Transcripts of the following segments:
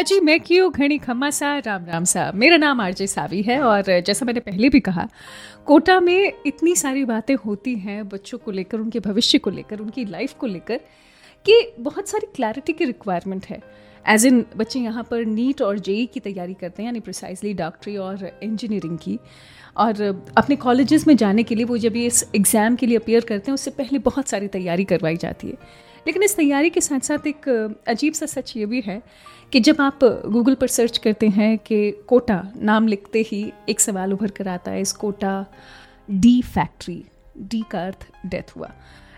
अजी, मैं क्यों घड़ी खम्मा सा? राम राम सा। मेरा नाम आरजे सावी है और जैसा मैंने पहले भी कहा, कोटा में इतनी सारी बातें होती हैं बच्चों को लेकर, उनके भविष्य को लेकर, उनकी लाइफ को लेकर, कि बहुत सारी क्लैरिटी की रिक्वायरमेंट है। एज इन बच्चे यहाँ पर नीट और जेई की तैयारी करते हैं, यानी प्रिसाइसली डॉक्टरी और इंजीनियरिंग की। और अपने कॉलेजेस में जाने के लिए वो जब ये इस एग्ज़ाम के लिए अपेयर करते हैं, उससे पहले बहुत सारी तैयारी करवाई जाती है। लेकिन इस तैयारी के साथ साथ एक अजीब सा सच ये भी है कि जब आप गूगल पर सर्च करते हैं कि कोटा नाम लिखते ही एक सवाल उभर कर आता है, इस कोटा डी फैक्ट्री डी का अर्थ डेथ हुआ।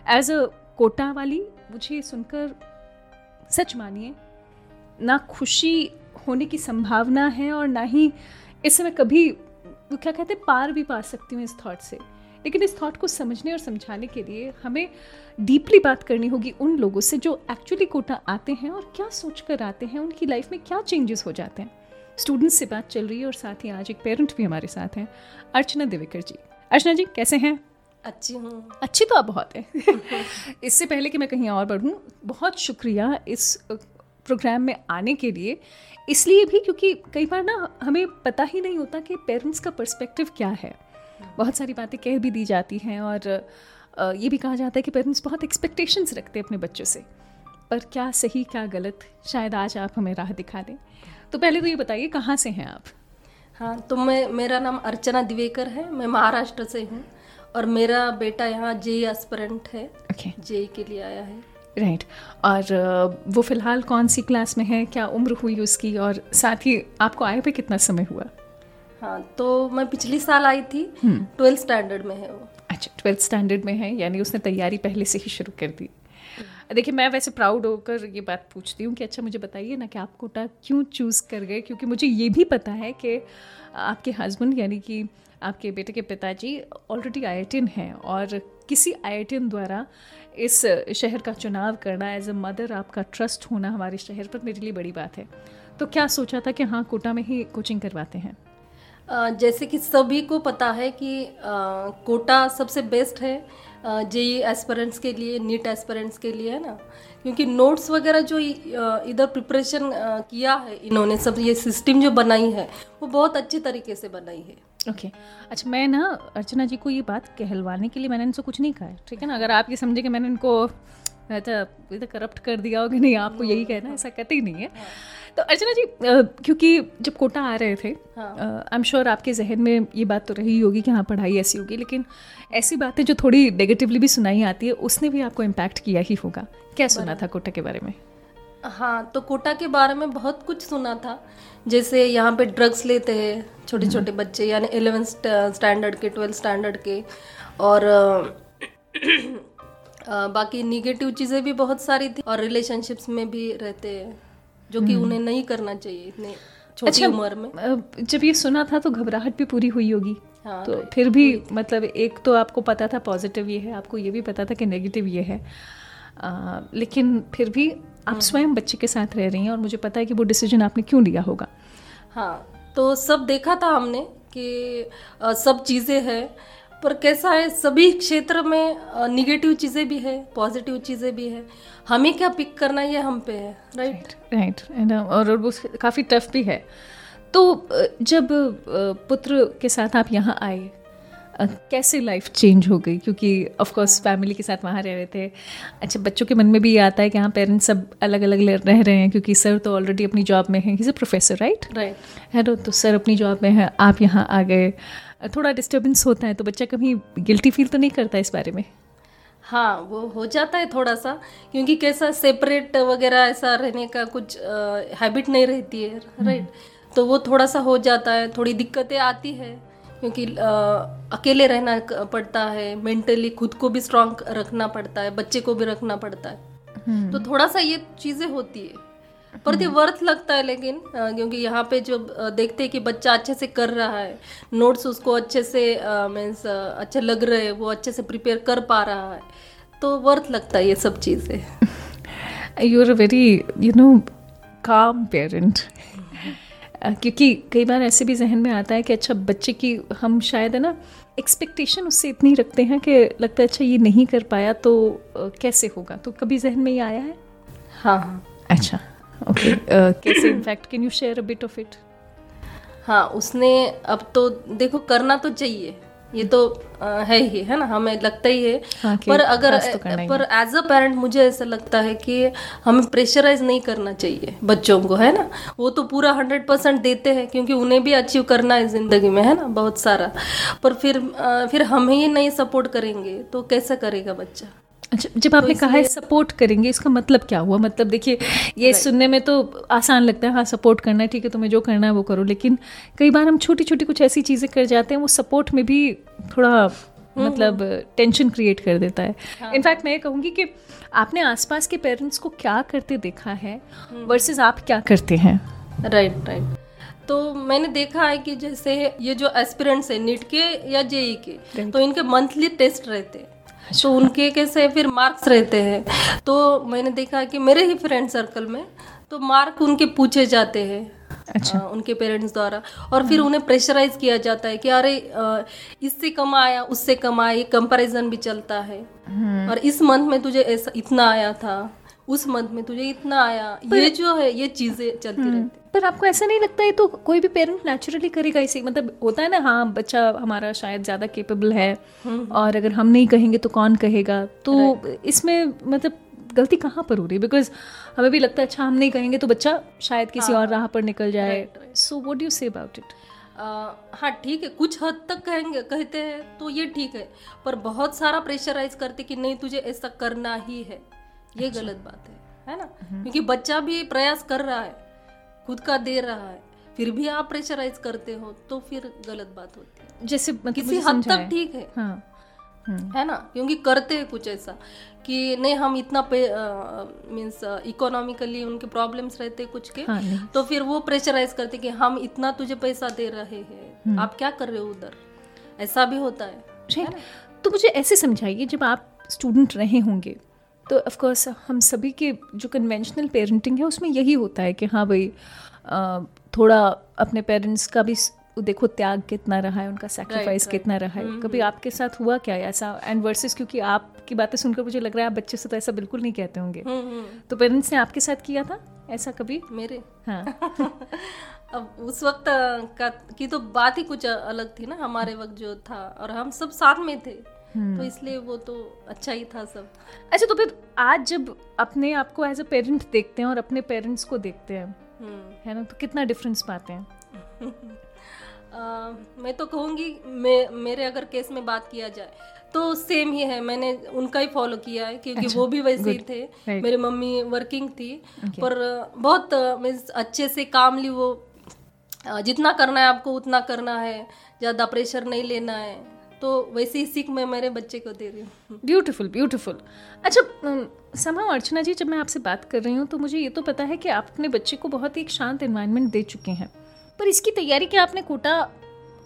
एज अ कोटा वाली, मुझे सुनकर सच मानिए, ना खुशी होने की संभावना है और ना ही इस समय कभी क्या कहते पार भी पा सकती हूँ इस थॉट से। लेकिन इस थॉट को समझने और समझाने के लिए हमें डीपली बात करनी होगी उन लोगों से जो एक्चुअली कोटा आते हैं और क्या सोच कर आते हैं उनकी लाइफ में क्या चेंजेस हो जाते हैं। स्टूडेंट्स से बात चल रही है और साथ ही आज एक पेरेंट भी हमारे साथ हैं अर्चना देवेकर जी। अर्चना जी कैसे हैं? अच्छी हूँ। अच्छी तो आप बहुत हैं। इससे पहले कि मैं कहीं और बढ़ूँ बहुत शुक्रिया इस प्रोग्राम में आने के लिए। इसलिए भी क्योंकि कई बार ना हमें पता ही नहीं होता कि पेरेंट्स का पर्सपेक्टिव क्या है। बहुत सारी बातें कह भी दी जाती हैं और ये भी कहा जाता है कि पेरेंट्स बहुत एक्सपेक्टेशंस रखते हैं अपने बच्चों से। पर क्या सही क्या गलत? शायद आज आप हमें राह दिखा दें। तो पहले तो ये बताइए कहाँ से हैं आप? हाँ तो मैं मेरा नाम अर्चना दिवेकर है। मैं महाराष्ट्र से हूँ और मेरा बेटा यहाँ जे एस्परेंट है। Okay. जे के लिए आया है। Right right. और वो फ़िलहाल कौन सी क्लास में है? क्या उम्र हुई उसकी? और साथ ही आपको आए पे कितना समय हुआ? हाँ तो मैं पिछली साल आई थी ट्वेल्थ हम्म। स्टैंडर्ड में है वो। अच्छा ट्वेल्थ स्टैंडर्ड में है यानी उसने तैयारी पहले से ही शुरू कर दी। देखिए मैं वैसे प्राउड होकर ये बात पूछती हूँ कि अच्छा मुझे बताइए ना कि आप कोटा क्यों चूज़ कर गए? क्योंकि मुझे ये भी पता है कि आपके हस्बैंड यानी कि आपके बेटे के पिताजी ऑलरेडी आई हैं और किसी आईआईटीएन द्वारा इस शहर का चुनाव करना एज अ मदर आपका ट्रस्ट होना हमारे शहर पर मेरे लिए बड़ी बात है। तो क्या सोचा था कि हाँ कोटा में ही कोचिंग करवाते हैं? जैसे कि सभी को पता है कि कोटा सबसे बेस्ट है जेई एस्परेंट्स के लिए, नीट एस्पेरेंट्स के लिए, है ना? क्योंकि नोट्स वगैरह जो इधर प्रिपरेशन किया है इन्होंने, सब ये सिस्टम जो बनाई है, वो बहुत अच्छी तरीके से बनाई है। Okay okay. अच्छा मैं ना अर्चना जी को ये बात कहलवाने के लिए मैंने इनसे कुछ नहीं कहा है, ठीक है ना? अगर आप ये समझे कि मैंने इनको अच्छा तो करप्ट कर दिया होगा नहीं आपको यही कहना ऐसा कहते ही नहीं है। हाँ। तो अर्चना जी क्योंकि जब कोटा आ रहे थे आई एम श्योर आपके जहन में ये बात तो रही होगी कि हाँ पढ़ाई ऐसी होगी लेकिन ऐसी बातें जो थोड़ी नेगेटिवली भी सुनाई आती है उसने भी आपको इम्पैक्ट किया ही होगा। क्या सुना था कोटा के बारे में? हाँ तो कोटा के बारे में बहुत कुछ सुना था। जैसे यहाँ पे ड्रग्स लेते हैं छोटे छोटे हम्म। बच्चे यानी एलेवेंथ स्टैंडर्ड के ट्वेल्थ स्टैंडर्ड के और आ, बाकी निगेटिव चीज़ें भी बहुत सारी थी और रिलेशनशिप्स में भी रहते हैं जो कि हम्म। उन्हें नहीं करना चाहिए इतने छोटी अच्छा, उम्र में। जब ये सुना था तो घबराहट भी पूरी हुई होगी। हाँ, तो फिर भी मतलब एक तो आपको पता था पॉजिटिव ये है आपको ये भी पता था कि नेगेटिव ये है। आ, लेकिन फिर भी आप हम्म। स्वयं बच्चे के साथ रह रही हैं और मुझे पता है कि वो डिसीज़न आपने क्यों लिया होगा। हाँ तो सब देखा था हमने कि सब चीज़ें हैं पर कैसा है सभी क्षेत्र में निगेटिव चीज़ें भी है पॉजिटिव चीज़ें भी है। हमें क्या पिक करना ये हम पे है राइट राइट. और वो काफ़ी टफ भी है। तो जब पुत्र के साथ आप यहाँ आए कैसे लाइफ चेंज हो गई? क्योंकि ऑफ़ कोर्स फैमिली के साथ वहाँ रह रहे थे। अच्छा बच्चों के मन में भी ये आता है कि हाँ पेरेंट्स सब अलग अलग रह रहे हैं क्योंकि सर तो ऑलरेडी अपनी जॉब में हैं। Is a professor right right है तो सर अपनी जॉब में है आप यहाँ आ गए। थोड़ा डिस्टर्बेंस होता है तो बच्चा कभी गिल्टी फील तो नहीं करता इस बारे में हाँ वो हो जाता है थोड़ा सा क्योंकि कैसा सेपरेट वगैरह ऐसा रहने का कुछ हैबिट नहीं रहती है राइट हम्म। तो वो थोड़ा सा हो जाता है थोड़ी दिक्कतें आती है क्योंकि आ, अकेले रहना पड़ता है मेंटली खुद को भी स्ट्रांग रखना पड़ता है बच्चे को भी रखना पड़ता है हम्म। तो थोड़ा सा ये चीज़ें होती है पर ये वर्थ लगता है लेकिन क्योंकि यहाँ पे जो देखते हैं कि बच्चा अच्छे से कर रहा है नोट्स उसको अच्छे से मीन्स अच्छे लग रहे हैं वो अच्छे से प्रिपेयर कर पा रहा है तो वर्थ लगता है ये सब चीज़ें। You are a very you know calm parent क्योंकि कई बार ऐसे भी जहन में आता है कि अच्छा बच्चे की हम शायद है ना एक्सपेक्टेशन उससे इतनी रखते हैं कि लगता है अच्छा ये नहीं कर पाया तो कैसे होगा? तो कभी जहन में ये आया है? हाँ हाँ। अच्छा। ओके कैसे in fact can you share a bit of it हाँ उसने अब तो देखो करना तो चाहिए। ये तो है ही है ना? हमें लगता ही है। हाँ, पर अगर तो पर एज अ पेरेंट मुझे ऐसा लगता है कि हमें प्रेशराइज नहीं करना चाहिए बच्चों को है ना? वो तो पूरा हंड्रेड परसेंट देते हैं क्योंकि उन्हें भी अचीव करना है ज़िंदगी में है ना? बहुत सारा। पर फिर फिर हम ही नहीं सपोर्ट करेंगे तो कैसा करेगा बच्चा? अच्छा जब आपने तो कहा है सपोर्ट करेंगे इसका मतलब क्या हुआ? मतलब देखिए ये सुनने में तो आसान लगता है हाँ सपोर्ट करना है ठीक है तुम्हें जो करना है वो करो लेकिन कई बार हम छोटी छोटी कुछ ऐसी चीज़ें कर जाते हैं वो सपोर्ट में भी थोड़ा मतलब टेंशन क्रिएट कर देता है। इनफैक्ट मैं ये कहूँगी कि आपने आसपास के पेरेंट्स को क्या करते देखा है वर्सेस आप क्या करते हैं? राइट राइट तो मैंने देखा है कि जैसे ये जो एस्पिरेंट्स है नीट के या जेई के तो इनके मंथली टेस्ट रहते हैं। तो उनके कैसे फिर मार्क्स रहते हैं? तो मैंने देखा कि मेरे ही फ्रेंड सर्कल में तो मार्क उनके पूछे जाते हैं अच्छा। आ, उनके पेरेंट्स द्वारा। और फिर उन्हें प्रेशराइज किया जाता है कि अरे इससे कम आया उससे कम आया ये कंपैरिजन भी चलता है। और इस मंथ में तुझे ऐसा इतना आया था। उस मंथ में तुझे इतना आया। ये जो है ये चीज़ें चलती रहती पर आपको ऐसा नहीं लगता है तो कोई भी पेरेंट नेचुरली करेगा इसे? मतलब होता है ना हाँ बच्चा हमारा शायद ज़्यादा केपेबल है और अगर हम नहीं कहेंगे तो कौन कहेगा? तो इसमें मतलब गलती कहाँ पर हो रही है? बिकॉज़ हमें भी लगता है अच्छा हम नहीं कहेंगे तो बच्चा शायद किसी और राह पर निकल जाए। So what you say about it हाँ ठीक है। कुछ हद तक कहेंगे कहते हैं तो ये ठीक है। पर बहुत सारा प्रेशराइज करते कि नहीं तुझे ऐसा करना ही है। ये अच्छा। गलत बात है है ना? क्योंकि बच्चा भी प्रयास कर रहा है खुद का दे रहा है फिर भी आप प्रेशराइज करते हो तो फिर गलत बात होती है। जैसे मतलब किसी हद तक ठीक है। हाँ। हम्म, है ना? क्योंकि करते हैं कुछ ऐसा कि नहीं हम इतना पे मीन्स इकोनॉमिकली उनके प्रॉब्लम्स रहते हैं कुछ के हाँ तो फिर वो प्रेशराइज करते कि हम इतना तुझे पैसा दे रहे हम्म। हैं आप क्या कर रहे हो उधर? ऐसा भी होता है राइट तो मुझे ऐसे समझाइए जब आप स्टूडेंट रहे होंगे तो ऑफ़ कोर्स हम सभी के जो कन्वेंशनल पेरेंटिंग है उसमें यही होता है कि हाँ भाई थोड़ा अपने पेरेंट्स का भी देखो त्याग कितना रहा है उनका सेक्रीफाइस right, कितना रहा है। mm-hmm. कभी आपके साथ हुआ क्या है ऐसा? एंड वर्सेस क्योंकि आपकी बातें सुनकर मुझे लग रहा है आप बच्चे से तो ऐसा बिल्कुल नहीं कहते होंगे। हम्म, हम्म, तो पेरेंट्स ने आपके साथ किया था ऐसा कभी? मेरे? हाँ। अब उस वक्त का की तो बात ही कुछ अलग थी ना हमारे वक्त जो था और हम सब साथ में थे। तो इसलिए वो तो अच्छा ही था सब। अच्छा तो फिर आज जब अपने आप को एज अ पेरेंट देखते हैं और अपने पेरेंट्स को देखते हैं हम्म। है ना तो कितना डिफरेंस पाते हैं? अ, मैं तो कहूँगी मे, मेरे अगर केस में बात किया जाए तो सेम ही है। मैंने उनका ही फॉलो किया है क्योंकि अच्छा, वो भी वैसे ही थे। Right. मेरी मम्मी वर्किंग थी okay. पर बहुत मीन्स अच्छे से कामली वो जितना करना है आपको उतना करना है ज़्यादा प्रेशर नहीं लेना है। तो वैसे ही सीख मैं मेरे बच्चे को दे रही हूँ। ब्यूटीफुल ब्यूटीफुल अच्छा समा अर्चना जी जब मैं आपसे बात कर रही हूँ तो मुझे ये तो पता है कि आप अपने बच्चे को बहुत ही एक शांत इन्वायरमेंट दे चुके हैं। पर इसकी तैयारी क्या आपने कोटा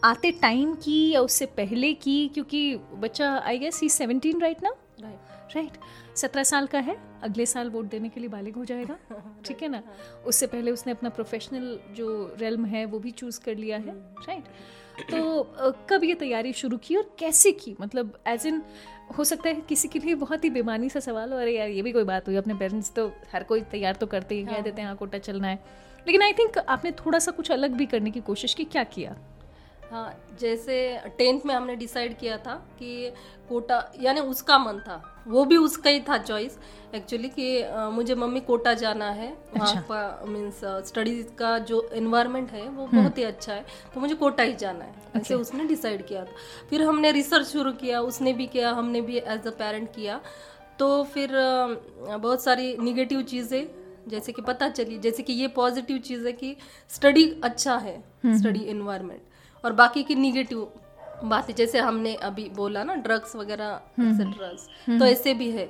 आते टाइम की या उससे पहले की? क्योंकि बच्चा I guess he seventeen right ना राइट सत्रह साल का है अगले साल वोट देने के लिए बालिग हो जाएगा। ठीक है ना? उससे पहले उसने अपना प्रोफेशनल जो रेलम है वो भी चूज़ कर लिया है। राइट तो कब ये तैयारी शुरू की और कैसे की? मतलब एज इन हो सकता है किसी के लिए बहुत ही बेमानी सा सवाल हो अरे यार ये भी कोई बात हुई अपने पेरेंट्स तो हर कोई तैयार तो करते ही कह देते हैं हाँ कोटा चलना है। लेकिन आई थिंक आपने थोड़ा सा कुछ अलग भी करने की कोशिश की क्या किया? हाँ जैसे टेंथ में हमने डिसाइड किया था कि कोटा यानी उसका मन था। वो भी उसका ही था चॉइस एक्चुअली कि अ, मुझे मम्मी कोटा जाना है। वहाँ का मीन्स स्टडीज़ का जो एनवायरनमेंट है वो बहुत ही अच्छा है। तो मुझे कोटा ही जाना है। ऐसे उसने डिसाइड किया था। फिर हमने रिसर्च शुरू किया उसने भी किया हमने भी एज अ पेरेंट किया। तो फिर बहुत सारी निगेटिव चीज़ें जैसे कि पता चली जैसे कि ये पॉजिटिव चीज़ है कि स्टडी अच्छा है स्टडी एनवायरनमेंट और बाकी की निगेटिव बातें जैसे हमने अभी बोला ना ड्रग्स वगैरह एक्सेट्रास तो ऐसे भी है।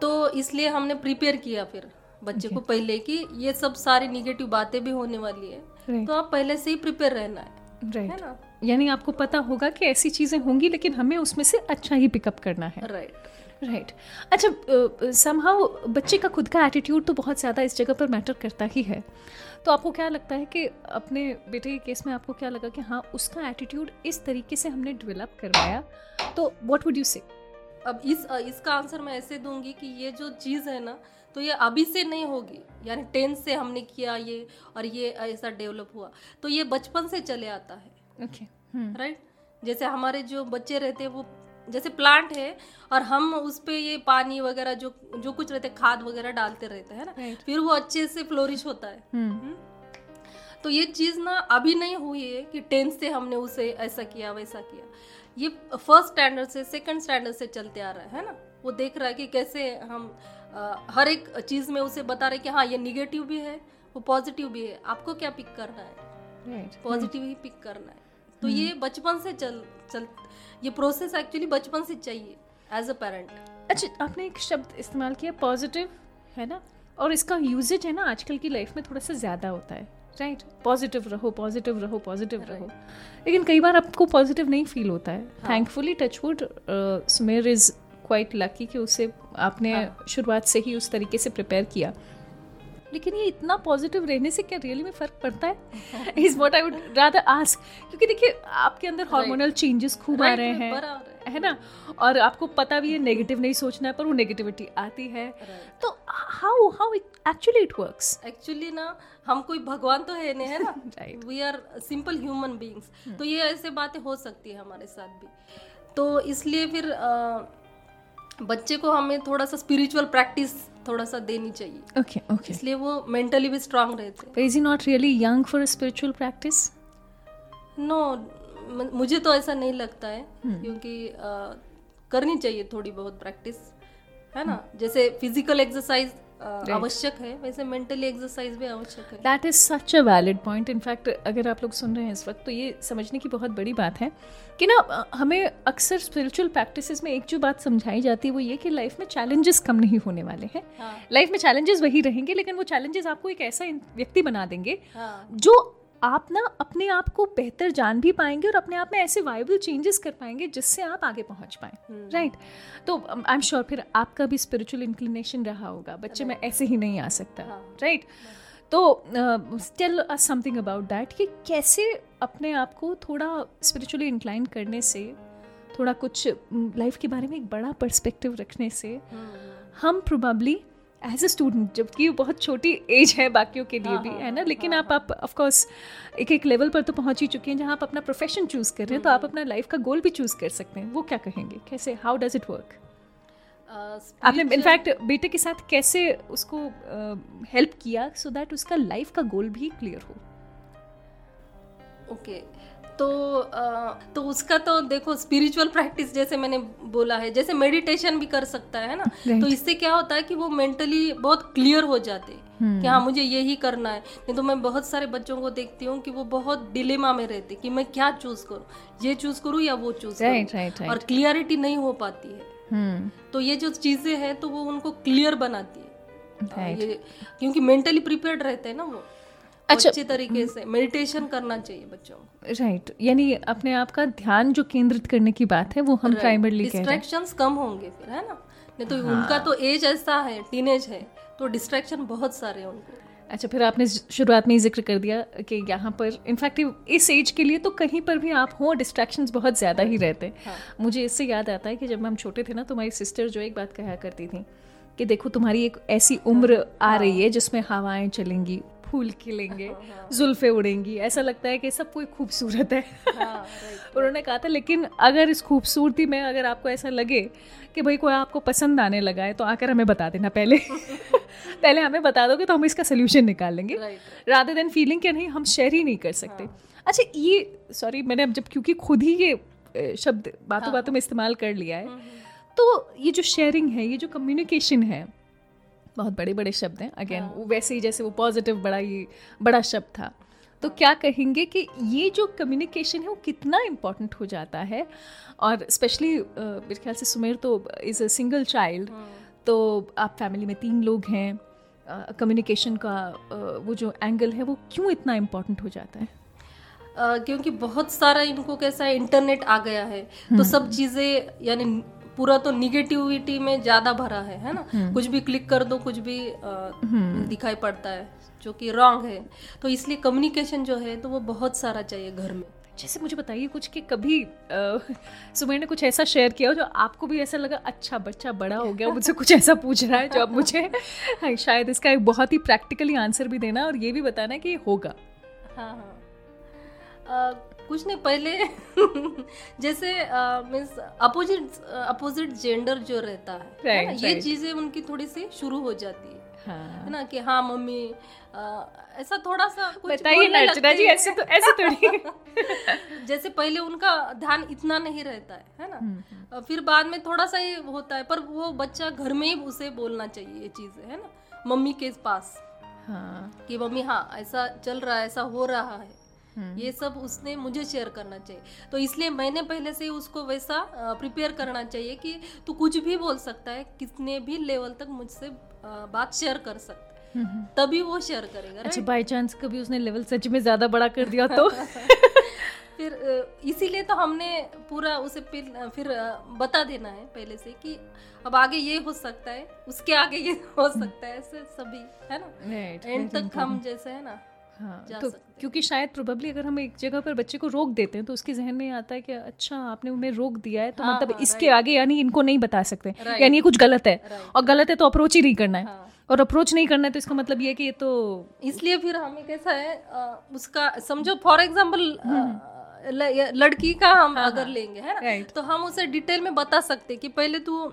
तो इसलिए हमने प्रिपेयर किया फिर बच्चे को पहले कि ये सब सारी निगेटिव बातें भी होने वाली है। Right. तो आप पहले से ही प्रिपेयर रहना है है राइट ना? यानी आपको पता होगा कि ऐसी चीज़ें होंगी लेकिन हमें उसमें से अच्छा ही पिकअप करना है। राइट राइट अच्छा समहाउ बच्चे का खुद का एटीट्यूड तो बहुत ज़्यादा इस जगह पर मैटर करता ही है। तो आपको क्या लगता है कि अपने बेटे के केस में आपको क्या लगा कि हाँ उसका एटीट्यूड इस तरीके से हमने डेवलप करवाया? तो व्हाट वुड यू से अब इस इसका आंसर मैं ऐसे दूँगी कि ये जो चीज़ है ना तो ये अभी से नहीं होगी। यानी टेंथ से हमने किया ये और ये ऐसा डेवलप हुआ। तो ये बचपन से चले आता है। Okay okay. Right right? जैसे हमारे जो बच्चे रहते हैं वो जैसे प्लांट है और हम उस पे ये पानी वगैरह जो जो कुछ रहते खाद वगैरह डालते रहते हैं ना Right. फिर वो अच्छे से फ्लोरिश होता है। हम्म? तो ये चीज़ ना अभी नहीं हुई है कि टेंथ से हमने उसे ऐसा किया वैसा किया। ये फ़र्स्ट स्टैंडर्ड से सेकंड स्टैंडर्ड से चलते आ रहा है है ना? वो देख रहा है कि कैसे हम अ, हर एक चीज़ में उसे बता रहे हैं कि हाँ ये निगेटिव भी है वो पॉजिटिव भी है। आपको क्या पिक करना है? पॉजिटिव ही पिक करना है। तो ये बचपन से चल चल ये प्रोसेस एक्चुअली बचपन से चाहिए एज अ पेरेंट अच्छा आपने एक शब्द इस्तेमाल किया पॉजिटिव है ना? और इसका यूजेज है ना आजकल की लाइफ में थोड़ा सा ज़्यादा होता है राइट पॉजिटिव रहो पॉजिटिव रहो पॉजिटिव रहो। लेकिन कई बार आपको पॉजिटिव नहीं फील होता है। Thankfully touchwood Sumer is quite lucky कि उसे आपने शुरुआत से ही उस तरीके से प्रिपेयर किया। लेकिन ये इतना पॉजिटिव रहने से क्या रियली में फ़र्क पड़ता है? Is what I would rather ask क्योंकि देखिए आपके अंदर हार्मोनल चेंजेस खूब आ रहे हैं है। ना? और आपको पता भी है नेगेटिव नहीं सोचना है पर वो नेगेटिविटी आती है। तो how how actually it works actually ना हम कोई भगवान तो है नहीं है ना? We are simple human beings तो ये ऐसे बातें हो सकती है हमारे साथ भी। तो इसलिए फिर अ, बच्चे को हमें थोड़ा सा स्पिरिचुअल प्रैक्टिस थोड़ा सा देनी चाहिए। ओके ओके इसलिए वो मेंटली भी स्ट्रांग रहते हैं। Is he not really young for spiritual practice no मुझे तो ऐसा नहीं लगता है क्योंकि आ, करनी चाहिए थोड़ी बहुत प्रैक्टिस है ना? जैसे फ़िज़िकल एक्सरसाइज आवश्यक है वैसे मेंटली एक्सरसाइज भी आवश्यक है। That is such a valid point in fact अगर आप लोग सुन रहे हैं इस वक्त तो ये समझने की बहुत बड़ी बात है कि ना हमें अक्सर स्पिरिचुअल प्रैक्टिसेस में एक जो बात समझाई जाती है वो ये कि लाइफ में चैलेंजेस कम नहीं होने वाले हैं। हाँ। लाइफ में चैलेंजेस वही रहेंगे लेकिन वो चैलेंजेस आपको एक ऐसा व्यक्ति बना देंगे हाँ। जो आप ना अपने आप को बेहतर जान भी पाएँगे और अपने आप में ऐसे वाइबल चेंजेस कर पाएँगे जिससे आप आगे पहुँच पाए राइट right? तो आई एम श्योर फिर आपका भी स्पिरिचुअल इंक्लिनेशन रहा होगा बच्चे में ऐसे ही नहीं आ सकता राइट तो tell us something about that कि कैसे अपने आप को थोड़ा स्पिरिचुअली इंक्लाइन करने से थोड़ा कुछ लाइफ के बारे में एक बड़ा पर्सपेक्टिव रखने से हम प्रोबेबली एज अ स्टूडेंट जबकि वो बहुत छोटी एज है बाकियों के लिए भी है ना? लेकिन आप आप ऑफ़ कोर्स एक एक लेवल पर तो पहुँच ही चुके हैं जहाँ आप अपना प्रोफेशन चूज़ कर रहे हैं तो आप अपना लाइफ का गोल भी चूज़ कर सकते हैं। वो क्या कहेंगे? कैसे हाउ डज इट वर्क आपने इनफैक्ट बेटे के साथ कैसे उसको हेल्प किया सो दैट उसका लाइफ का गोल भी क्लियर हो? ओके तो अ, तो उसका तो देखो स्पिरिचुअल प्रैक्टिस जैसे मैंने बोला है जैसे मेडिटेशन भी कर सकता है ना? तो इससे क्या होता है कि वो मेंटली बहुत क्लियर हो जाते हैं कि हाँ मुझे यही करना है। नहीं तो मैं बहुत सारे बच्चों को देखती हूँ कि वो बहुत डिलेमा में रहते कि मैं क्या चूज़ करूँ? ये चूज़ करूँ या वो चूज़ Right, करूँ? Right, right. और क्लियरिटी नहीं हो पाती है। हम्म तो ये जो चीज़ें हैं तो वो उनको क्लियर बनाती है। Right. ये क्योंकि मेंटली प्रिपेयर्ड रहते हैं ना वो। अच्छा। अच्छे तरीके से मेडिटेशन करना चाहिए बच्चों को। राइट यानी अपने आप का ध्यान जो केंद्रित करने की बात है वो हम प्राइमरली डिस्ट्रैक्शंस कम होंगे फिर है ना? नहीं तो हाँ। उनका तो एज ऐसा है टीनेज है तो डिस्ट्रैक्शन बहुत सारे हैं उनको अच्छा फिर आपने शुरुआत में ही ज़िक्र कर दिया कि यहाँ पर इनफैक्ट इस एज के लिए तो कहीं पर भी आप हो डिस्ट्रैक्शंस बहुत ज़्यादा ही रहते हैं। हाँ। मुझे इससे याद आता है कि जब हम छोटे थे ना तो हमारी सिस्टर जो एक बात कहा करती थी कि देखो तुम्हारी एक ऐसी उम्र आ रही है जिसमें हवाएँ चलेंगी फूल खिलेंगे जुल्फे उड़ेंगी। ऐसा लगता है कि सब कोई खूबसूरत है। उन्होंने कहा था लेकिन अगर इस खूबसूरती में अगर आपको ऐसा लगे कि भाई कोई आपको पसंद आने लगा है तो आकर हमें बता देना पहले। पहले हमें बता दोगे तो हम इसका सोल्यूशन निकाल लेंगे। रादर देन फीलिंग कि नहीं हम शेयर ही नहीं कर सकते। अच्छा ये सॉरी मैंने अब जब क्योंकि खुद ही ये शब्द बातों बातों में इस्तेमाल कर लिया है तो ये जो शेयरिंग है ये जो कम्युनिकेशन है बहुत बड़े बड़े शब्द हैं। अगेन हाँ. वैसे ही जैसे वो पॉजिटिव बड़ा ही बड़ा शब्द था। तो क्या कहेंगे कि ये जो कम्युनिकेशन है वो कितना इम्पोर्टेंट हो जाता है? और स्पेशली मेरे ख्याल से सुमेर तो इज़ अ सिंगल चाइल्ड तो आप फैमिली में तीन लोग हैं। कम्युनिकेशन का वो जो एंगल है वो क्यों इतना इम्पोर्टेंट हो जाता है? अ, क्योंकि बहुत सारा इनको कैसा है इंटरनेट आ गया है। तो सब चीज़ें यानी पूरा तो निगेटिविटी में ज़्यादा भरा है है ना? कुछ भी क्लिक कर दो कुछ भी दिखाई पड़ता है जो कि रॉन्ग है। तो इसलिए कम्युनिकेशन जो है तो वो बहुत सारा चाहिए घर में। जैसे मुझे बताइए कुछ कि कभी सुमेर ने कुछ ऐसा शेयर किया हो जो आपको भी ऐसा लगा अच्छा बच्चा बड़ा हो गया मुझसे कुछ ऐसा पूछ रहा है जो अब मुझे हाँ, शायद इसका एक बहुत ही प्रैक्टिकली आंसर भी देना और ये भी बताना कि होगा। हाँ हाँ। कुछ नहीं पहले जैसे मीन्स अपोजिट अपोजिट जेंडर जो रहता है, right, है ना right. ये चीज़ें उनकी थोड़ी सी शुरू हो जाती है हाँ. है ना कि हाँ मम्मी ऐसा थोड़ा सा कुछ बताइए जी ऐसे तो ऐसे थोड़ी जैसे पहले उनका ध्यान इतना नहीं रहता है है ना हम्म। फिर बाद में थोड़ा सा ही होता है पर वो बच्चा घर में ही उसे बोलना चाहिए ये चीज़ें है ना मम्मी के पास हाँ. कि मम्मी हाँ ऐसा चल रहा है ऐसा हो रहा है। ये सब उसने मुझे शेयर करना चाहिए। तो इसलिए मैंने पहले से ही उसको वैसा प्रिपेयर करना चाहिए कि तू कुछ भी बोल सकता है कितने भी लेवल तक मुझसे बात शेयर कर सकता है। हम्म, हम्म। तभी वो शेयर करेगा अच्छा बाय चांस कभी उसने लेवल सच में ज़्यादा बड़ा कर दिया तो? फिर इसीलिए तो हमने पूरा उसे फिर फिर बता देना है पहले से कि अब आगे ये हो सकता है उसके आगे ये हो सकता है ऐसे सभी है ना? एंड तक हम जैसे है ना? हाँ तो क्योंकि शायद प्रोबेबली अगर हम एक जगह पर बच्चे को रोक देते हैं तो उसके जहन में आता है कि अच्छा आपने उन्हें रोक दिया है तो हाँ, मतलब हाँ, इसके आगे यानी इनको नहीं बता सकते। यानी ये कुछ गलत है। और गलत है तो अप्रोच ही नहीं करना है। हाँ. और अप्रोच नहीं करना है तो इसका मतलब ये कि ये तो इसलिए फिर हमें कैसा है उसका समझो फॉर एग्ज़ाम्पल लड़की का हम हाँ, अगर हाँ। लेंगे है ना? तो हम उसे डिटेल में बता सकते कि पहले तू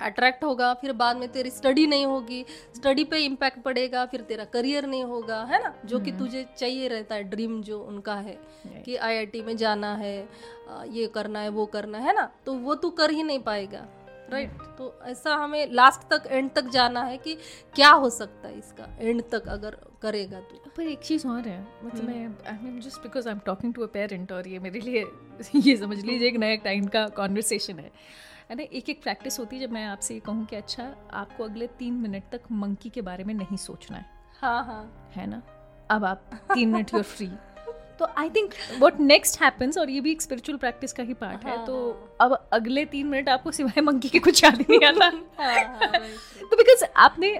अट्रैक्ट होगा फिर बाद में तेरी स्टडी नहीं होगी स्टडी पे इम्पैक्ट पड़ेगा फिर तेरा करियर नहीं होगा है ना जो कि हम्म। तुझे चाहिए रहता है ड्रीम जो उनका है कि आईआईटी में जाना है ये करना है वो करना है ना तो वो तू कर ही नहीं पाएगा राइट right? तो ऐसा हमें लास्ट तक एंड तक जाना है कि क्या हो सकता है इसका एंड तक अगर करेगा तो पर एक चीज़ और है मतलब हम्म। मैं I mean just because I am talking to a parent और ये मेरे लिए ये समझ लीजिए एक नया टाइम का कॉन्वर्सेशन है ना एक एक प्रैक्टिस होती है जब मैं आपसे ये कहूँ कि अच्छा आपको अगले तीन मिनट तक मंकी के बारे में नहीं सोचना है। हाँ हाँ। है ना? अब आप तीन मिनट यूर फ्री तो I think what next happens और ये भी एक स्पिरिचुअल प्रैक्टिस का ही पार्ट हाँ, है तो हाँ. अब अगले तीन मिनट आपको सिवाय मंकी के कुछ याद नहीं आता। हाँ, तो बिकॉज़ आपने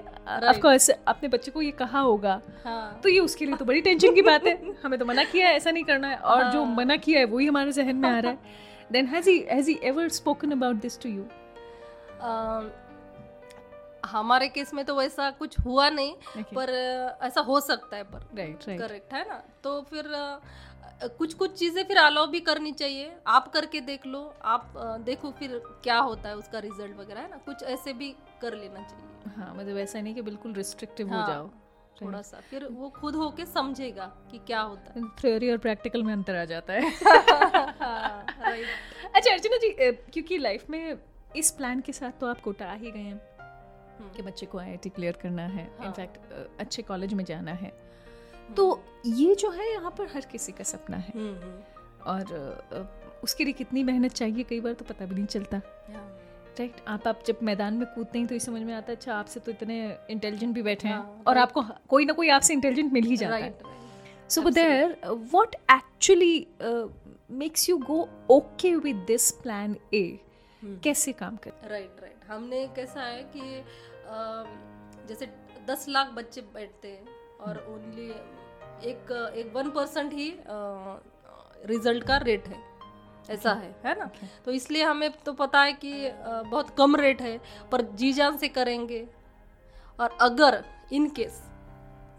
ऑफकोर्स अपने बच्चे को ये कहा होगा हाँ. तो ये उसके लिए तो बड़ी टेंशन की बात है। हमें तो मना किया है ऐसा नहीं करना है। और हाँ. जो मना किया है वही हमारे जहन में आ रहा है। Then has he has he ever spoken about this to you? Uh, हमारे केस में तो वैसा कुछ हुआ नहीं okay. पर ऐसा हो सकता है पर राइट राइट करेक्ट है ना? तो फिर कुछ कुछ चीज़ें फिर अलाउ भी करनी चाहिए। आप करके देख लो आप देखो फिर क्या होता है उसका रिज़ल्ट वगैरह है ना? कुछ ऐसे भी कर लेना चाहिए। हाँ मतलब ऐसा नहीं कि बिल्कुल रिस्ट्रिक्टिव हाँ, हो। जाओ। थोड़ा सा फिर वो खुद होके समझेगा कि क्या होता है। थ्योरी और प्रैक्टिकल में अंतर आ जाता है। हाँ, अच्छा अर्चना जी क्योंकि लाइफ में इस प्लान के साथ तो आप कोटा आ ही गए हैं हम्म। कि बच्चे को आईआईटी क्लियर करना है। इनफैक्ट हाँ. अच्छे कॉलेज में जाना है। हम्म। तो ये जो है यहाँ पर हर किसी का सपना है। हम्म, और उसके लिए कितनी मेहनत चाहिए कई बार तो पता भी नहीं चलता। राइट आप आप जब मैदान में कूदते हैं तो ये समझ में आता है अच्छा आपसे तो इतने इंटेलिजेंट भी बैठे हैं हाँ, और आपको कोई ना कोई आपसे इंटेलिजेंट मिल ही जाता है। So there what actually makes you go okay with this plan A कैसे काम कर राइट राइट हमने कैसा है कि जैसे दस लाख बच्चे बैठते हैं और ओनली एक एक वन परसेंट ही रिज़ल्ट का रेट है। ऐसा है है ना? तो इसलिए हमें तो पता है कि बहुत कम रेट है पर जी जान से करेंगे। और अगर इन केस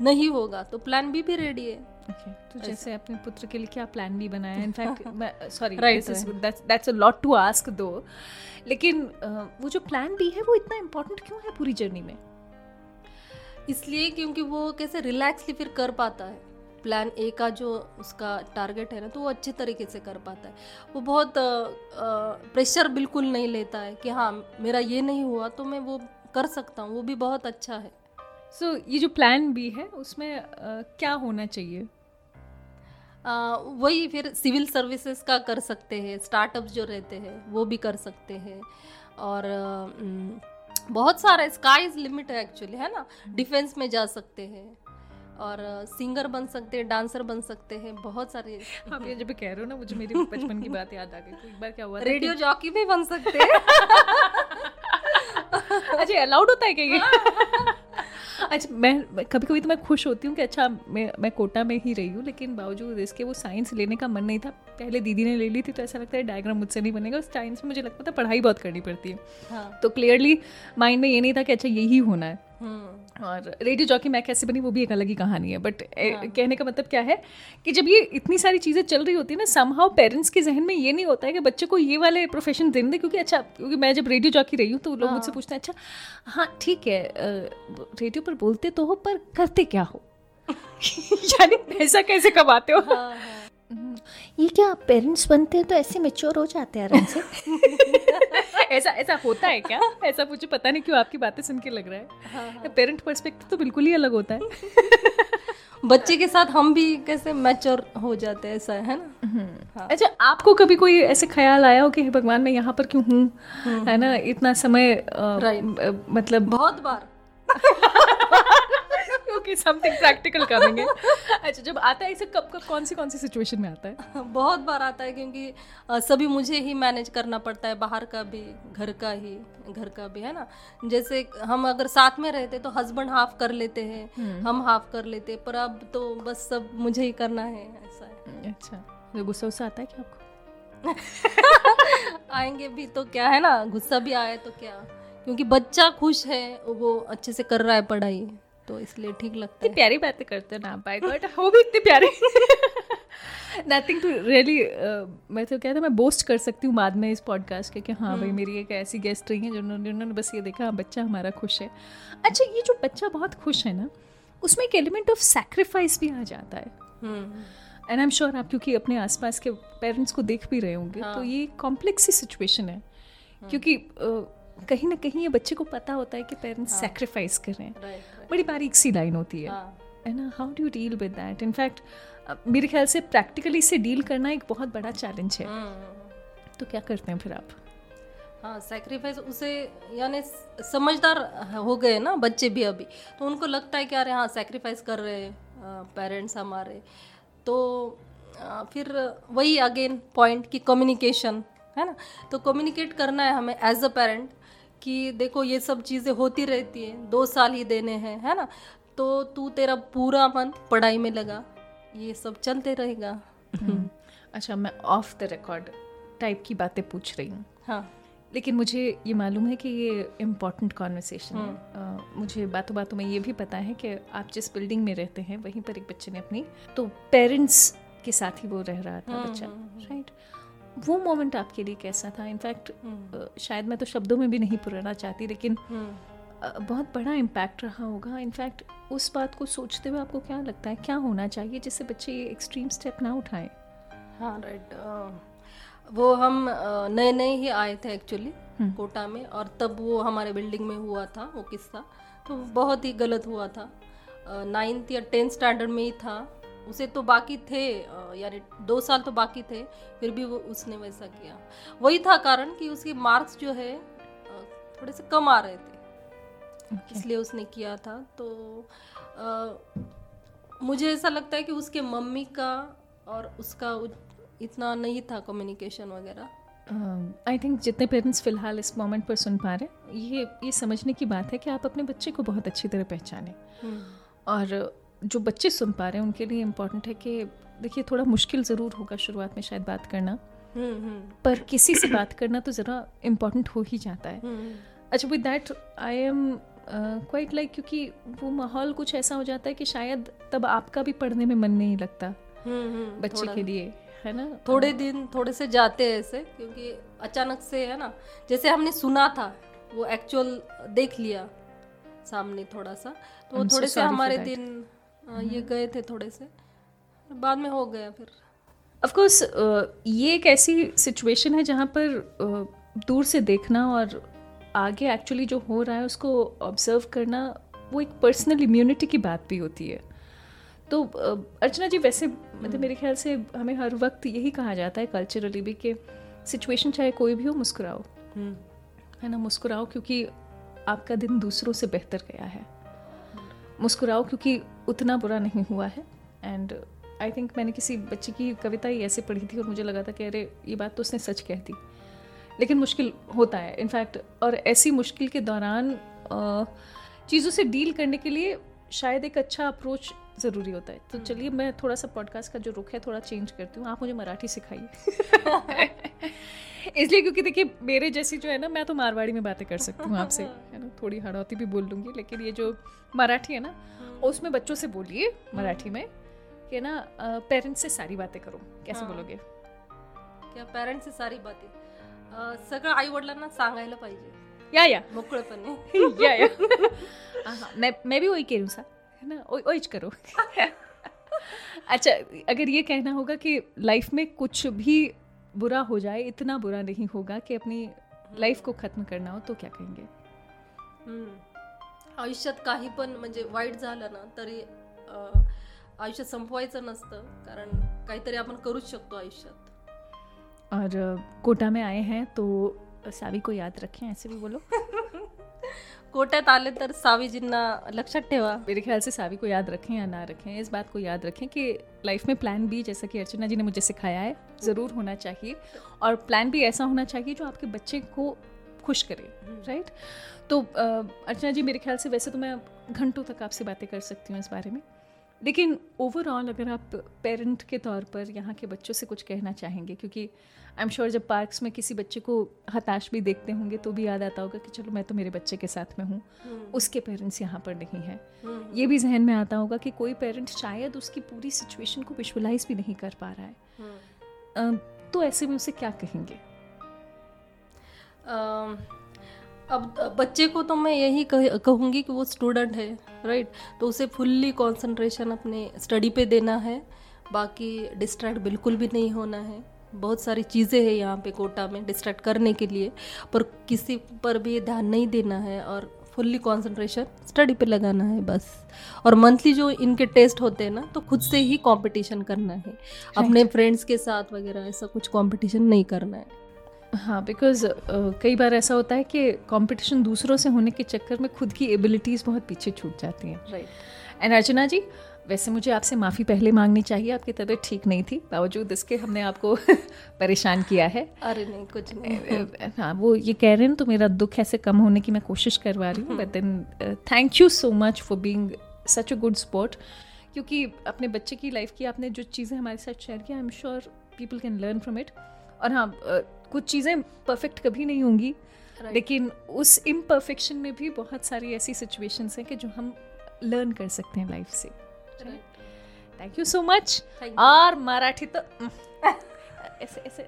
नहीं होगा तो प्लान बी भी रेडी है। Okay. तो जैसे अपने पुत्र के लिए क्या प्लान भी बनाया in fact sorry that's a lot to ask though लेकिन uh, वो जो प्लान बी है वो इतना इम्पोर्टेंट क्यों है पूरी जर्नी में? इसलिए क्योंकि वो कैसे रिलैक्सली फिर कर पाता है। प्लान ए का जो उसका टारगेट है ना तो वो अच्छे तरीके से कर पाता है। वो बहुत प्रेशर बिल्कुल नहीं लेता है कि हाँ मेरा ये नहीं हुआ तो मैं वो कर सकता हूँ वो भी बहुत अच्छा है। सो so, ये जो प्लान बी है उसमें आ, क्या होना चाहिए? आ, वही फिर सिविल सर्विसेज़ का कर सकते हैं स्टार्टअप्स जो रहते हैं वो भी कर सकते हैं। और आ, बहुत सारा स्काई इज़ लिमिट है एक्चुअली है ना? डिफेंस में जा सकते हैं। और सिंगर बन सकते हैं डांसर बन सकते हैं बहुत सारे। आप ये जब कह रहे हो ना मुझे मेरी बचपन की बात याद आ गई तो एक बार क्या हुआ रेडियो जॉकी भी बन सकते हैं। अच्छा अलाउड होता है क्या ये? अच्छा मैं कभी कभी तो मैं खुश होती हूँ कि अच्छा मैं मैं कोटा में ही रही हूँ लेकिन बावजूद इसके वो साइंस लेने का मन नहीं था। पहले दीदी ने ले ली थी तो ऐसा लगता है डायग्राम मुझसे नहीं बनेगा उस साइंस में मुझे लगता था पढ़ाई बहुत करनी पड़ती है। हाँ. तो क्लियरली माइंड में ये नहीं था कि अच्छा यही होना है। और रेडियो जॉकी मैं कैसे बनी वो भी एक अलग ही कहानी है बट हाँ. कहने का मतलब क्या है कि जब ये इतनी सारी चीज़ें चल रही होती है ना समहाउ पेरेंट्स के जहन में ये नहीं होता है कि बच्चे को ये वाले प्रोफेशन देने दे क्योंकि अच्छा क्योंकि मैं जब रेडियो जॉकी रही हूँ तो लोग मुझसे हाँ। पूछते हैं अच्छा हाँ ठीक है रेडियो पर बोलते तो हो पर करते क्या हो यानी पैसा कैसे कमाते हो हाँ, हाँ. ये क्या पेरेंट्स बनते हैं तो ऐसे मेच्योर हो जाते हैं आराम से ऐसा ऐसा होता है क्या ऐसा मुझे पता नहीं क्यों आपकी बातें सुन के लग रहा है हाँ, हाँ. पेरेंट पर्सपेक्टिव तो बिल्कुल ही अलग होता है बच्चे के साथ हम भी कैसे मैच्योर हो जाते हैं ऐसा है ना हम्म। हाँ. अच्छा आपको कभी कोई ऐसे ख्याल आया हो कि भगवान मैं यहाँ पर क्यों हूँ हम्म। है ना इतना समय आ, मतलब बहुत बार ओके समथिंग प्रैक्टिकल करेंगे अच्छा जब आता है इसे कब कब कौन सी कौन सी सिचुएशन में आता है? बहुत बार आता है क्योंकि सभी मुझे ही मैनेज करना पड़ता है बाहर का भी घर का ही घर का भी है ना? जैसे हम अगर साथ में रहते तो हस्बैंड हाफ़ कर लेते हैं हम्म। हम हाफ़ कर लेते पर अब तो बस सब मुझे ही करना है ऐसा है। अच्छा। गुस्सा उस्सा आता है क्या आपको? आएँगे भी तो क्या है ना? गुस्सा भी आए तो क्या? क्योंकि बच्चा खुश है वो अच्छे से कर रहा है पढ़ाई। तो इसलिए ठीक लगता है प्यारी बातें करते हो ना बाय गॉड वो भी इतने प्यारे नथिंग टू रियली मैं तो कहता मैं बोस्ट कर सकती हूँ बाद में इस पॉडकास्ट के कि हाँ भाई हम्म। मेरी एक ऐसी गेस्ट रही है जिन्होंने उन्होंने बस ये देखा हाँ बच्चा हमारा खुश है अच्छा ये जो बच्चा बहुत खुश है ना उसमें एक एलिमेंट ऑफ़ सेक्रीफाइस भी आ जाता है एंड आई एम श्योर आप क्योंकि अपने आसपास के पेरेंट्स को देख भी रहे होंगे तो हाँ. तो ये कॉम्प्लेक्स सी सिचुएशन है हाँ. क्योंकि कहीं ना कहीं ये बच्चे को पता होता है कि पेरेंट्स हाँ. सेक्रीफाइस कर रहे हैं. बड़ी बारीक सी लाइन होती है। है। ना? How do you deal with that in fact मेरे ख्याल से प्रैक्टिकली इसे डील करना एक बहुत बड़ा चैलेंज है। हम्म। तो क्या करते हैं फिर आप? हाँ सेक्रीफाइस उसे यानी समझदार हो गए ना बच्चे भी अभी। तो उनको लगता है कि अरे हाँ सेक्रीफाइस कर रहे हैं पेरेंट्स हमारे। तो फिर वही अगेन पॉइंट कि कम्युनिकेशन है ना? तो कम्युनिकेट करना है हमें एज अ पेरेंट कि देखो ये सब चीज़ें होती रहती हैं दो साल ही देने हैं है ना? तो तू तेरा पूरा मन पढ़ाई में लगा ये सब चलते रहेगा। हम्म। अच्छा मैं ऑफ़ द रिकॉर्ड टाइप की बातें पूछ रही हूँ। हाँ। लेकिन मुझे ये मालूम है कि ये इंपॉर्टेंट कॉन्वर्सेशन है। आ, हम्म। मुझे बातों बातों में ये भी पता है कि आप जिस बिल्डिंग में रहते हैं वहीं पर एक बच्चे ने अपनी तो पेरेंट्स के साथ ही वो रह रहा था हम्म, बच्चा राइट हम्म, वो मोमेंट आपके लिए कैसा था? इनफैक्ट शायद मैं तो शब्दों में भी नहीं पुराना चाहती लेकिन बहुत बड़ा इम्पैक्ट रहा होगा। इनफैक्ट उस बात को सोचते हुए आपको क्या लगता है? क्या होना चाहिए जिससे बच्चे ये एक्सट्रीम स्टेप ना उठाएँ? हाँ राइट वो हम नए नए ही आए थे एक्चुअली हम्म। कोटा में और तब वो हमारे बिल्डिंग में हुआ था वो किस्सा। तो बहुत ही गलत हुआ था। नाइन्थ या टेंथ स्टैंडर्ड में ही था। उसे तो बाकी थे यानी दो साल तो बाकी थे फिर भी वो उसने वैसा किया। वही था कारण कि उसके मार्क्स जो है थोड़े से कम आ रहे थे। Okay. इसलिए उसने किया था। तो आ, मुझे ऐसा लगता है कि उसके मम्मी का और उसका इतना नहीं था कम्युनिकेशन वगैरह। आई uh, थिंक जितने पेरेंट्स फ़िलहाल इस मोमेंट पर सुन पा रहे हैं ये ये समझने की बात है कि आप अपने बच्चे को बहुत अच्छी तरह पहचानें। hmm. और जो बच्चे सुन पा रहे हैं उनके लिए इम्पोर्टेंट है कि देखिए थोड़ा मुश्किल ज़रूर होगा शुरुआत में शायद बात करना। hmm, hmm. पर किसी से बात करना तो ज़रा इम्पोर्टेंट हो ही जाता है। अच्छा with that I am quite like क्योंकि वो माहौल कुछ ऐसा हो जाता है कि शायद तब आपका भी पढ़ने में मन नहीं लगता। बच्चे के लिए है ना? थोड़े दिन थोड़े से जाते हैं ऐसे क्योंकि अचानक से है ना? जैसे हमने सुना था वो एक्चुअल देख लिया सामने थोड़ा सा तो थोड़े से हमारे दिन ये गए थे थोड़े से। बाद में हो गया फिर। ऑफ़ कोर्स ये एक ऐसी सिचुएशन है जहाँ पर दूर से देखना और आगे एक्चुअली जो हो रहा है उसको ऑब्ज़र्व करना वो एक पर्सनल इम्यूनिटी की बात भी होती है। तो अर्चना जी वैसे मतलब मेरे ख्याल से हमें हर वक्त यही कहा जाता है कल्चरली भी कि सिचुएशन चाहे कोई भी हो मुस्कुराओ। हम्म। है ना मुस्कुराओ क्योंकि आपका दिन दूसरों से बेहतर गया है। मुस्कुराओ क्योंकि उतना बुरा नहीं हुआ है। एंड आई थिंक मैंने किसी बच्चे की कविता ही ऐसे पढ़ी थी और मुझे लगा था कि अरे ये बात तो उसने सच कह दी। लेकिन मुश्किल होता है। इनफैक्ट और ऐसी मुश्किल के दौरान चीज़ों से डील करने के लिए शायद एक अच्छा अप्रोच ज़रूरी होता है। तो चलिए मैं थोड़ा सा पॉडकास्ट का जो रुख है थोड़ा चेंज करती हूँ। आप मुझे मराठी सिखाइए। इसलिए क्योंकि देखिए मेरे जैसी जो है ना मैं तो मारवाड़ी में बातें कर सकती हूँ आपसे है ना? थोड़ी हड़ौती भी बोल लूँगी लेकिन ये जो मराठी है ना उसमें बच्चों से बोलिए मराठी में कि ना पेरेंट्स से सारी बातें करो। कैसे हाँ. बोलोगे? क्या पेरेंट्सची सारी बातें? सगळं आई वडिलांना सांगायला पाहिजे. या या. मोकळेपणे. या या. मैं मैं भी वही कह रही हूँ सर. है ना? वही करो. अच्छा अगर ये कहना होगा कि लाइफ में कुछ भी बुरा हो जाए इतना बुरा नहीं होगा कि अपनी लाईफ को खत्म करना हो तो क्या कहेंगे. आयुष्यात काही पण म्हणजे वाईट झालं ना तरी आयुष्य संपवायचं नसतं कारण काहीतरी आपण करूच शकतो आयुष्यात. और कोटा में आए हैं तो सावी को याद रखें ऐसे भी बोलो. कोट्यात आले तर सावीजींना लक्षात ठेवा. मेरे ख्याल से सावी को याद रखें या ना रखें, इस बात को याद रखें कि लाइफ में प्लान बी जैसा कि अर्चना जी ने मुझे सिखाया है, ज़रूर होना चाहिए। और प्लान भी ऐसा होना चाहिए जो आपके बच्चे को खुश करे राइट तो अर्चना जी, मेरे ख्याल से वैसे तो मैं घंटों तक आपसे बातें कर सकती हूँ इस बारे में। लेकिन ओवरऑल अगर आप पेरेंट के तौर पर यहाँ के बच्चों से कुछ कहना चाहेंगे क्योंकि आई एम श्योर जब पार्क्स में किसी बच्चे को हताश भी देखते होंगे तो भी याद आता होगा कि चलो मैं तो मेरे बच्चे के साथ में हूँ। उसके पेरेंट्स यहाँ पर नहीं हैं। ये भी जहन में आता होगा कि कोई पेरेंट शायद उसकी पूरी सिचुएशन को विजुअलाइज भी नहीं कर पा रहा है। तो ऐसे में उसे क्या कहेंगे? अब बच्चे को तो मैं यही कह, कहूँगी कि वो स्टूडेंट है राइट तो उसे फुल्ली कंसंट्रेशन अपने स्टडी पे देना है। बाकी डिस्ट्रैक्ट बिल्कुल भी नहीं होना है। बहुत सारी चीज़ें हैं यहाँ पे कोटा में डिस्ट्रैक्ट करने के लिए पर किसी पर भी ध्यान नहीं देना है और फुल्ली कंसंट्रेशन स्टडी पे लगाना है बस। और मंथली जो इनके टेस्ट होते हैं ना तो खुद से ही कंपटीशन करना है। अपने फ्रेंड्स के साथ वगैरह ऐसा कुछ कंपटीशन नहीं करना है। हाँ बिकॉज़ कई बार ऐसा होता है कि कंपटीशन दूसरों से होने के चक्कर में खुद की एबिलिटीज़ बहुत पीछे छूट जाती हैं। राइट एंड अर्चना जी वैसे मुझे आपसे माफ़ी पहले मांगनी चाहिए आपकी तबीयत ठीक नहीं थी। बावजूद इसके हमने आपको परेशान किया है। अरे नहीं कुछ नहीं। हाँ वो ये कह रहे हैं तो मेरा दुख ऐसे कम होने की मैं कोशिश करवा रही हूँ but then thank you so much for being such a good sport क्योंकि अपने बच्चे की लाइफ की आपने जो चीज़ें हमारे साथ शेयर किया I am sure people can learn from it और हाँ कुछ चीज़ें परफेक्ट कभी नहीं होंगी Right. लेकिन उस इम्परफेक्शन में भी बहुत सारी ऐसी सिचुएशंस हैं कि जो हम लर्न कर सकते हैं लाइफ से थैंक यू सो मच और मराठी तो ऐसे ऐसे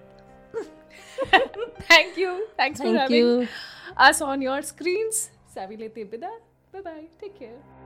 thank you thanks for having you. us on your screens. Savi lete bida. Bye bye. Take care.